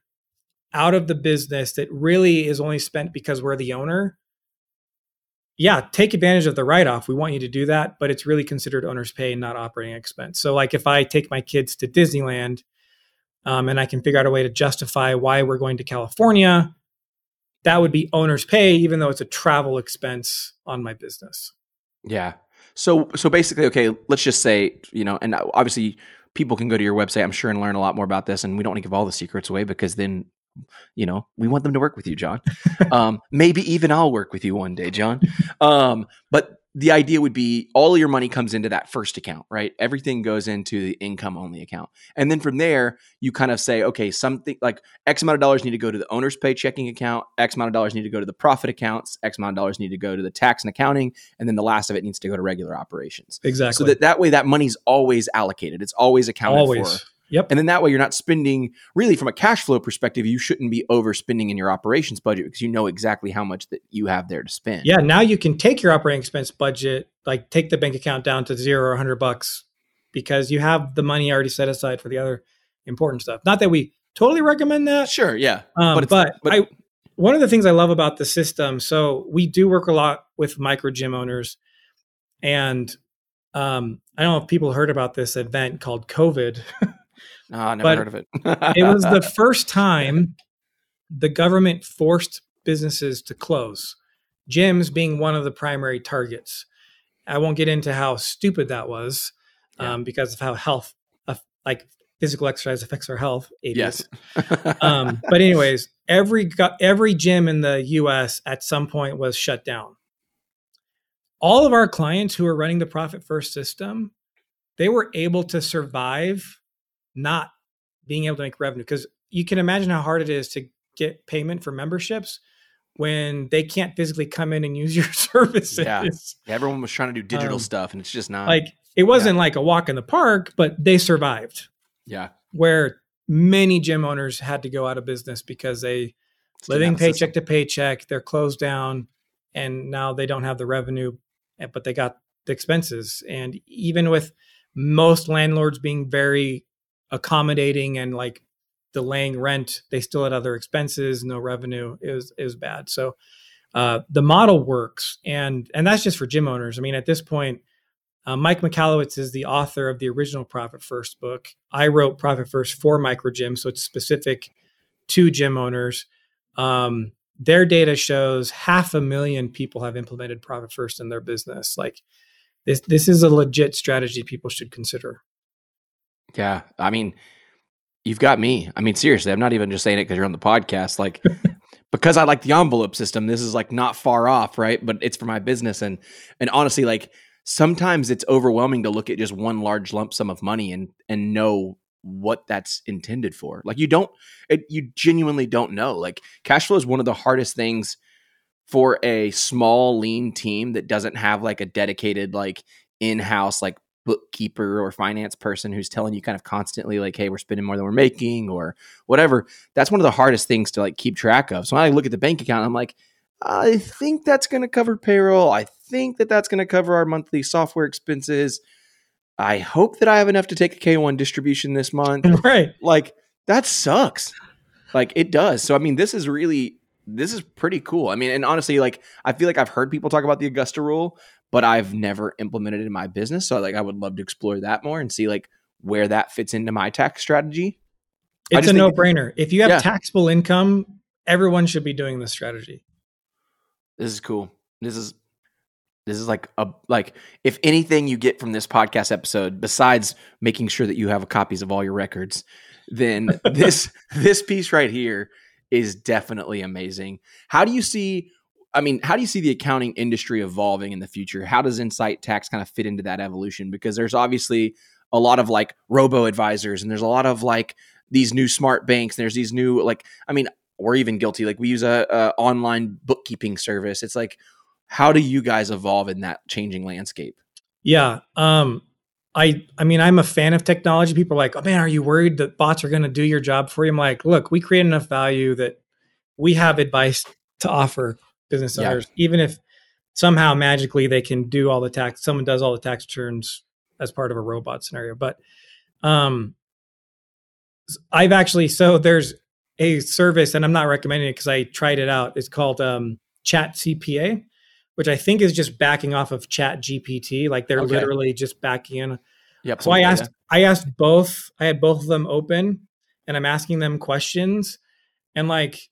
out of the business that really is only spent because we're the owner, yeah, take advantage of the write off. We want you to do that, but it's really considered owner's pay, not operating expense. So, like if I take my kids to Disneyland um, and I can figure out a way to justify why we're going to California, that would be owner's pay, even though it's a travel expense on my business. Yeah. So so basically, okay, let's just say, you know, and obviously people can go to your website, I'm sure, and learn a lot more about this. And we don't want to give all the secrets away because then, you know, we want them to work with you, John. um, maybe even I'll work with you one day, John. Um, but the idea would be all your money comes into that first account, right? Everything goes into the income only account. And then from there, you kind of say, okay, something like X amount of dollars need to go to the owner's pay checking account, X amount of dollars need to go to the profit accounts, X amount of dollars need to go to the tax and accounting, and then the last of it needs to go to regular operations. Exactly. So that that way that money's always allocated. It's always accounted Always. for. Yep. And then that way you're not spending really from a cash flow perspective, you shouldn't be overspending in your operations budget because you know exactly how much that you have there to spend. Yeah, now you can take your operating expense budget, like take the bank account down to zero or 100 bucks because you have the money already set aside for the other important stuff. Not that we totally recommend that, Sure, yeah. um, But but, but- I, one of the things I love about the system, so we do work a lot with micro gym owners, and um, I don't know if people heard about this event called COVID. No, I never But heard of it. it was the first time the government forced businesses to close, gyms being one of the primary targets. I won't get into how stupid that was Yeah. um, because of how health, uh, like physical exercise affects our health. yes. um, but anyways, every every gym in the U.S. at some point was shut down. All of our clients who are running the profit first system, they were able to survive, not being able to make revenue because you can imagine how hard it is to get payment for memberships when they can't physically come in and use your services. Yeah. Everyone was trying to do digital Um, stuff, and it's just not. Like it wasn't like a walk in the park, but they survived. yeah, Where many gym owners had to go out of business because they It's living didn't have a paycheck system. to paycheck. They're closed down, and now they don't have the revenue, eh, but they got the expenses. And even with most landlords being very accommodating and like delaying rent, they still had other expenses, no revenue. It was it was bad. So uh, the model works, and and that's just for gym owners. I mean, at this point. Uh, Mike Michalowicz is the author of the original Profit First book. I wrote Profit First for micro gym, so it's specific to gym owners. Um, their data shows half a million people have implemented profit first in their business. Like this, this is a legit strategy people should consider. Yeah, I mean, you've got me. I mean, seriously, I'm not even just saying it because you're on the podcast. Like, because I like the envelope system, this is like not far off, right? But it's for my business, and and honestly, like sometimes it's overwhelming to look at just one large lump sum of money and and know what that's intended for. Like you don't, it, you genuinely don't know. Like cash flow is one of the hardest things for a small lean team that doesn't have like a dedicated like in-house like bookkeeper or finance person who's telling you kind of constantly like hey we're spending more than we're making or whatever that's one of the hardest things to like keep track of. So when i look at the bank account i'm like i think that's going to cover payroll. I think that that's going to cover our monthly software expenses. I hope that i have enough to take a k1 distribution this month. Right. like that sucks. Like it does. So i mean this is really this is pretty cool. I mean and honestly like i feel like i've heard people talk about the augusta rule but i've never implemented it in my business so like i would love to explore that more and see like where that fits into my tax strategy It's a no brainer. If you have Yeah. taxable income, everyone should be doing this strategy. this is cool this is this is like a like if anything you get from this podcast episode besides making sure that you have copies of all your records then this this piece right here is definitely amazing how do you see i mean how do you see the accounting industry evolving in the future how does incite tax kind of fit into that evolution because there's obviously a lot of like robo advisors and there's a lot of like these new smart banks and there's these new like i mean we're even guilty like we use a, a online bookkeeping service it's like how do you guys evolve in that changing landscape Yeah. Um, I I mean, I'm a fan of technology. People are like, oh man, are you worried that bots are going to do your job for you? I'm like, look, we create enough value that we have advice to offer business Yeah. owners, even if somehow magically they can do all the tax, someone does all the tax returns as part of a robot scenario. But um, I've actually so there's a service, and I'm not recommending it because I tried it out. It's called um, Chat CPA, which I think is just backing off of Chat GPT. Like they're Okay. literally just backing in. yep So I asked, I asked both. I had both of them open, and I'm asking them questions. And like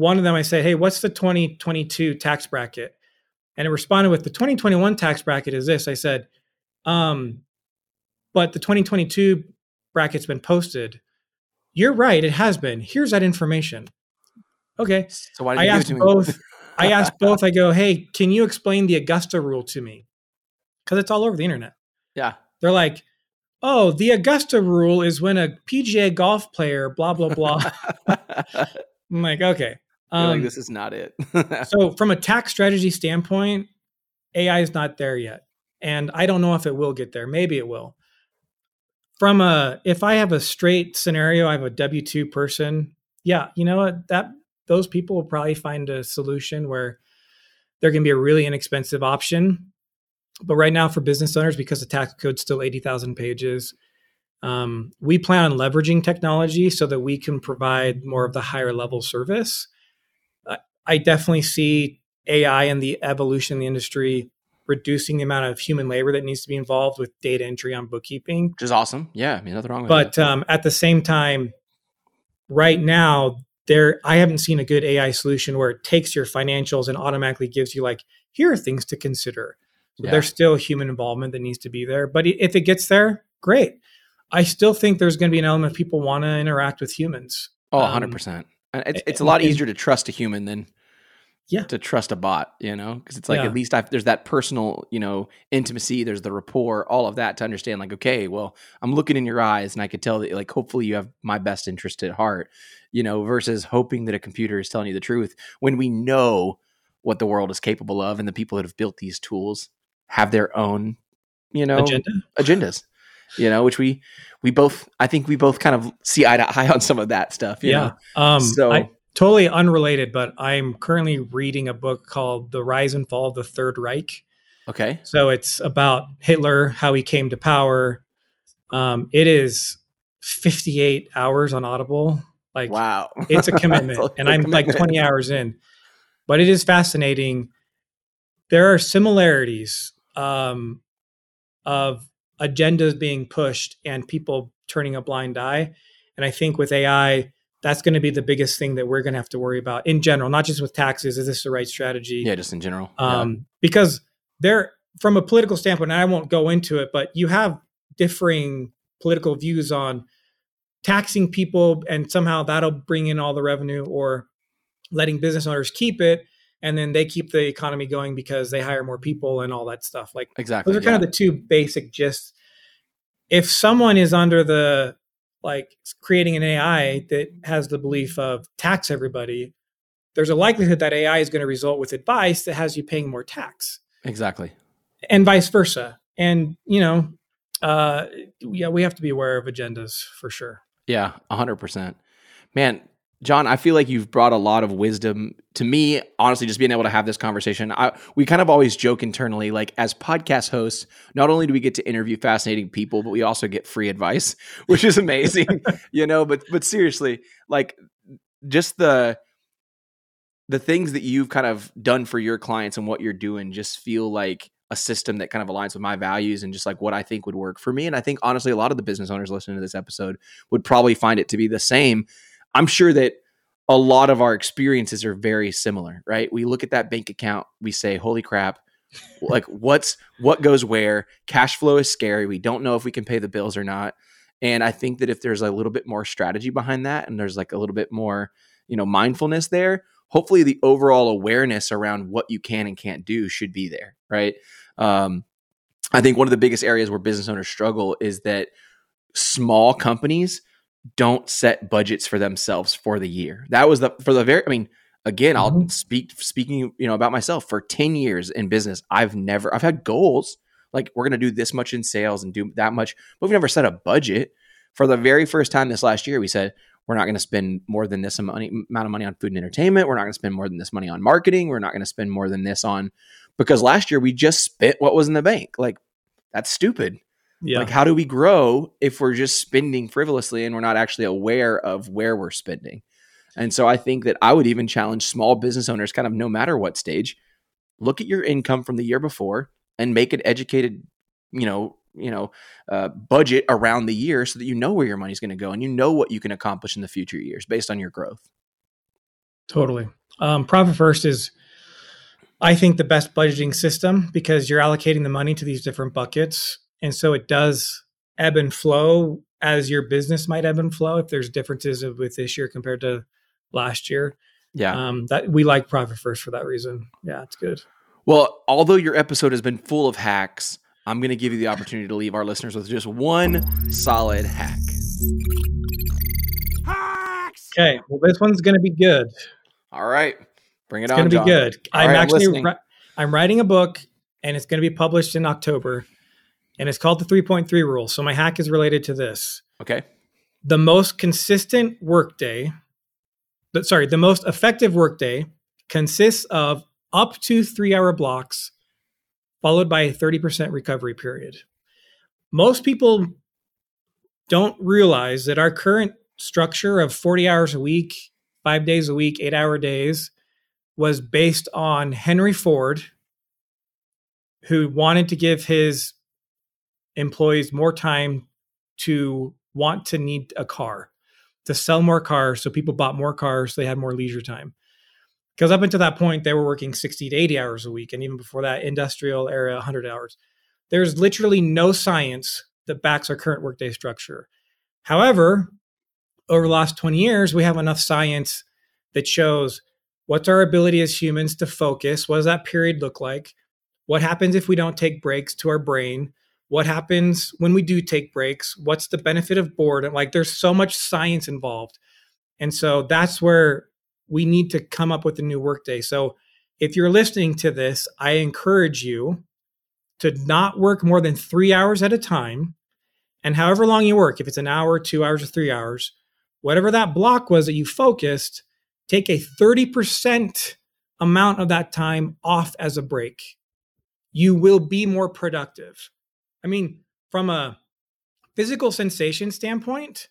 one of them, I said, "Hey, what's the 2022 tax bracket?" And it responded with, "The 2021 tax bracket is this." I said, "Um, but the 2022 bracket's been posted." You're right. It has been. Here's that information. Okay. so why did I you give it asked to me both. I asked both. I go, "Hey, can you explain the Augusta rule to me?" Because it's all over the internet. Yeah. They're like, "Oh, the Augusta rule is when a PGA golf player, blah blah blah." I'm like, okay. You're like Um, this is not it. so from a tax strategy standpoint, AI is not there yet. And I don't know if it will get there. Maybe it will. From a if I have a straight scenario, I have a W2 person, yeah, you know what? That those people will probably find a solution where there can be a really inexpensive option. But right now for business owners, because the tax code's still 80,000 pages, um, we plan on leveraging technology so that we can provide more of the higher level service. I- definitely see AI and the evolution in the industry reducing the amount of human labor that needs to be involved with data entry on bookkeeping. Which is awesome. Yeah, I mean nothing wrong with But that. um, at the same time, right now, there I haven't seen a good AI solution where it takes your financials and automatically gives you like, here are things to consider. So Yeah. There's still human involvement that needs to be there. But if it gets there, great. I still think there's going to be an element of people want to interact with humans. Oh, um, 100%. And it's, it's a lot easier to trust a human than Yeah. to trust a bot, you know? Because it's like Yeah. at least I've, there's that personal, you know, intimacy, there's the rapport, all of that to understand, like, okay, well, I'm looking in your eyes and I could tell that, like, hopefully you have my best interest at heart, you know, versus hoping that a computer is telling you the truth when we know what the world is capable of and the people that have built these tools have their own, you know, Agenda. agendas you know which we we both i think we both kind of see eye to eye on some of that stuff you yeah. know? Um, So- I, totally unrelated, but I'm currently reading a book called The Rise and Fall of the Third Reich. okay So it's about Hitler, how he came to power. Um, it is 58 hours on Audible. Like wow it's a commitment, and I'm like 20 hours in. But it is fascinating. There are similarities um, of agendas being pushed and people turning a blind eye. And I think with AI, that's going to be the biggest thing that we're going to have to worry about in general, not just with taxes. Is this the right strategy? yeah just in general Yeah. um, because there, from a political standpoint, and I won't go into it, but you have differing political views on taxing people, and somehow that'll bring in all the revenue, or letting business owners keep it, and then they keep the economy going because they hire more people and all that stuff. Like exactly those are kind of the two basic gists. If someone is under the like creating an AI that has the belief of tax everybody, there's a likelihood that AI is going to result with advice that has you paying more tax, exactly and vice versa. And you know, uh, yeah, we have to be aware of agendas for sure. yeah 100% man john i feel like you've brought a lot of wisdom to me honestly just being able to have this conversation I, we kind of always joke internally like as podcast hosts not only do we get to interview fascinating people but we also get free advice which is amazing you know but but seriously like just the the things that you've kind of done for your clients and what you're doing just feel like a system that kind of aligns with my values and just like what I think would work for me. And I think honestly, a lot of the business owners listening to this episode would probably find it to be the same. I'm sure that a lot of our experiences are very similar, right? We look at that bank account, we say, holy crap, like what's what goes where? Cash flow is scary. We don't know if we can pay the bills or not. And I think that if there's a little bit more strategy behind that and there's like a little bit more, you know, mindfulness there, hopefully the overall awareness around what you can and can't do should be there, right? Um, I think one of the biggest areas where business owners struggle is that small companies don't set budgets for themselves for the year. That was the for the very. I mean, again, I'll Mhm. speak speaking you know about myself for ten years in business. I've never I've had goals like we're going to do this much in sales and do that much, but we've never set a budget. For the very first time this last year, we said we're not going to spend more than this amount amount of money on food and entertainment. We're not going to spend more than this money on marketing. We're not going to spend more than this on because last year we just spent what was in the bank. Like that's stupid. Yeah. Like, how do we grow if we're just spending frivolously and we're not actually aware of where we're spending? And so I think that I would even challenge small business owners, kind of no matter what stage, look at your income from the year before and make an educated, you know, you know, uh, budget around the year so that you know where your money's going to go and you know what you can accomplish in the future years based on your growth. Totally. Um, profit first is, I think, the best budgeting system because you're allocating the money to these different buckets. And so it does ebb and flow as your business might ebb and flow if there's differences of- with this year compared to last year. Yeah. Um, that we like Profit First for that reason. Yeah, it's good. Well, although your episode has been full of hacks, I'm going to give you the opportunity to leave our listeners with just one solid hack. Hacks. Okay, well, this one's going to be good. All right. Bring it It's on. It's going to be good. All I'm right, I'm actually ri- I'm writing a book, and it's going to be published in October, and it's called the 3.3 Rule. So my hack is related to this. Okay. The most consistent workday, but sorry, the most effective workday consists of up to three hour blocks, followed by a 30% recovery period. Most people don't realize that our current structure of 40 hours a week, five days a week, eight hour days was based on Henry Ford, who wanted to give his employees more time to want to need a car, to sell more cars. So people bought more cars, so they had more leisure time. Because up until that point, they were working 60 to 80 hours a week. And even before that, industrial era, 100 hours. There's literally no science that backs our current workday structure. However, over the last 20 years, we have enough science that shows what's our ability as humans to focus? What does that period look like? What happens if we don't take breaks to our brain? What happens when we do take breaks? What's the benefit of boredom? Like there's so much science involved. And so that's where we need to come up with a new workday. So if you're listening to this, I encourage you to not work more than three hours at a time. And however long you work, if it's an hour, two hours, or three hours, whatever that block was that you focused, take a 30% amount of that time off as a break. You will be more productive. I mean, from a physical sensation standpoint,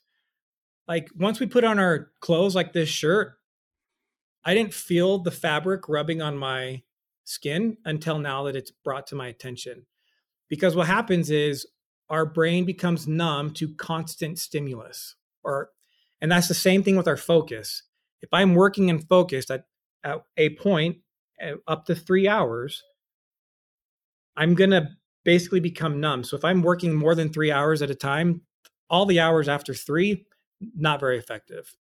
like once we put on our clothes like this shirt, I didn't feel the fabric rubbing on my skin until now that it's brought to my attention. Because what happens is our brain becomes numb to constant stimulus or and that's the same thing with our focus. If I'm working and focused at, at a point uh, up to three hours, I'm going to basically become numb. So if I'm working more than three hours at a time, all the hours after three, not very effective.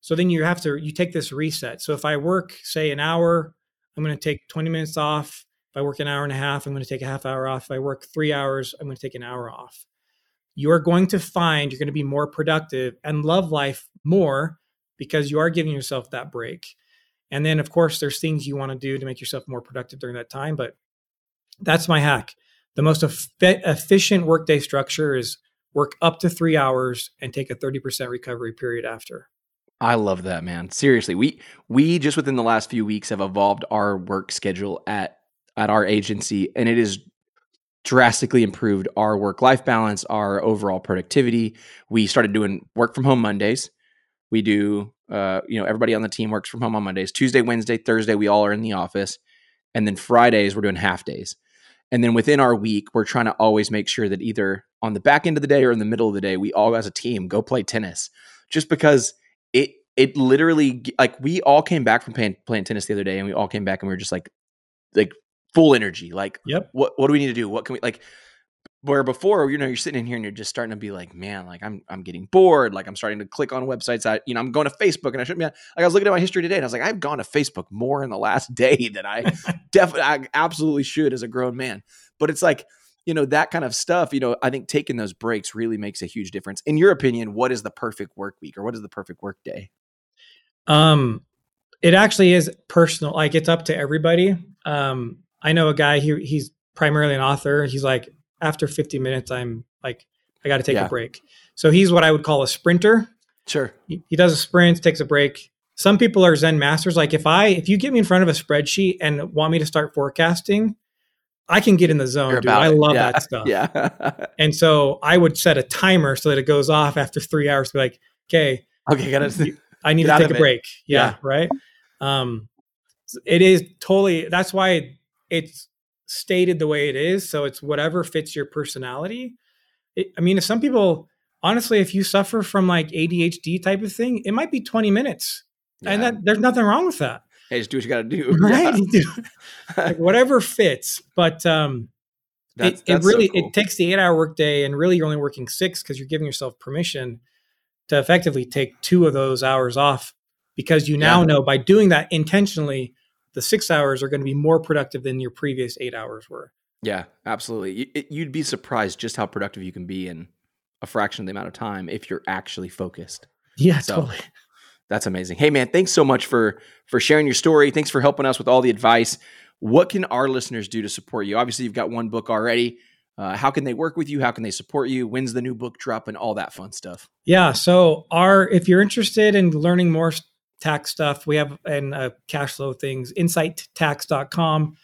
So then you have to, you take this reset. So if I work, say, an hour, I'm going to take 20 minutes off. If I work an hour and a half, I'm going to take a half hour off. If I work three hours, I'm going to take an hour off you are going to find you're going to be more productive and love life more because you are giving yourself that break. And then, of course, there's things you want to do to make yourself more productive during that time. But that's my hack. The most eff- efficient workday structure is work up to three hours and take a 30% recovery period after. I love that, man. Seriously, we we just within the last few weeks have evolved our work schedule at at our agency, and it is drastically improved our work life balance, our overall productivity. We started doing work from home Mondays. We do, uh, you know, everybody on the team works from home on Mondays. Tuesday, Wednesday, Thursday, we all are in the office, and then Fridays we're doing half days. And then within our week, we're trying to always make sure that either on the back end of the day or in the middle of the day, we all as a team go play tennis, just because it it literally like we all came back from playing, playing tennis the other day, and we all came back and we were just like like full energy. Like, Yep. what what do we need to do? What can we like? Where before, you know, you're sitting in here and you're just starting to be like, man, like I'm I'm getting bored. Like I'm starting to click on websites. I you know I'm going to Facebook and I shouldn't be. Like I was looking at my history today and I was like, I've gone to Facebook more in the last day than I definitely I absolutely should as a grown man. But it's like you know that kind of stuff. You know, I think taking those breaks really makes a huge difference. In your opinion, what is the perfect work week or what is the perfect work day? Um, it actually is personal. Like it's up to everybody. Um, I know a guy. He he's primarily an author. He's like, after 50 minutes, I'm like, I got to take Yeah. a break. So he's what I would call a sprinter. Sure. He, he does a sprint, takes a break. Some people are Zen masters. Like if I if you get me in front of a spreadsheet and want me to start forecasting, I can get in the zone. Dude. I love Yeah. that stuff. Yeah. And so I would set a timer so that it goes off after three hours. Be like, okay, okay, got it. I need to take a break. Yeah, Yeah. right. Um, it is totally. That's why it's stated the way it is. So it's whatever fits your personality. It, I mean, if some people, honestly, if you suffer from like ADHD type of thing, it might be twenty minutes, and that there's nothing wrong with that, hey, just do what you got to do. right? Like whatever fits. But um, That's- it, it that's so really cool. it takes the eight hour workday, and really you're only working six because you're giving yourself permission to effectively take two of those hours off because you now Yeah. know by doing that intentionally, the six hours are going to be more productive than your previous eight hours were. Yeah, absolutely. You'd be surprised just how productive you can be in a fraction of the amount of time if you're actually focused. Yeah, So- totally. That's amazing. Hey man, thanks so much for for sharing your story. Thanks for helping us with all the advice. What can our listeners do to support you? Obviously, you've got one book already. Uh, how can they work with you? How can they support you? When's the new book drop and all that fun stuff? Yeah. So our if you're interested in learning more tax stuff, we have and uh, cash flow things, incitetax.com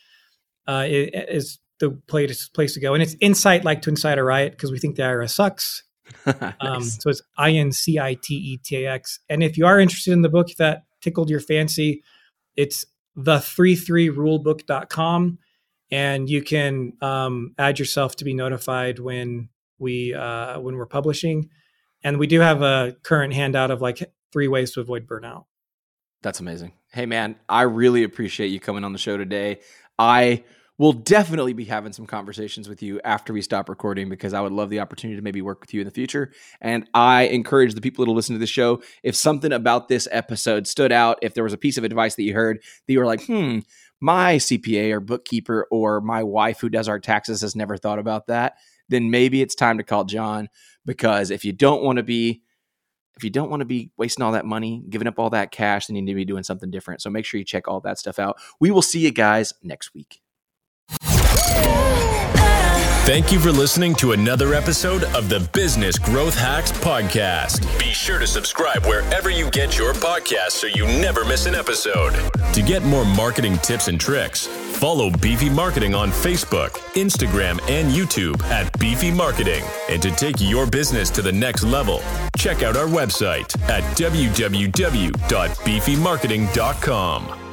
uh, is the place place to go. And it's insight like to incite a riot because we think the IRS sucks. Um, So it's I N C I T E T A X. And if you are interested in the book that tickled your fancy, it's the 33rulebook.com. And you can um, add yourself to be notified when we uh, when we're publishing. And we do have a current handout of like three ways to avoid burnout. That's amazing. Hey, man, I really appreciate you coming on the show today. I will definitely be having some conversations with you after we stop recording because I would love the opportunity to maybe work with you in the future. And I encourage the people that listen to the show if something about this episode stood out, if there was a piece of advice that you heard that you were like, hmm, my CPA or bookkeeper or my wife who does our taxes has never thought about that, then maybe it's time to call John because if you don't want to be if you don't want to be wasting all that money, giving up all that cash, then you need to be doing something different. So make sure you check all that stuff out. We will see you guys next week. Thank you for listening to another episode of the Business Growth Hacks Podcast. Be sure to subscribe wherever you get your podcasts so you never miss an episode. To get more marketing tips and tricks, follow Beefy Marketing on Facebook, Instagram, and YouTube at Beefy Marketing. And to take your business to the next level, check out our website at www.beefymarketing.com.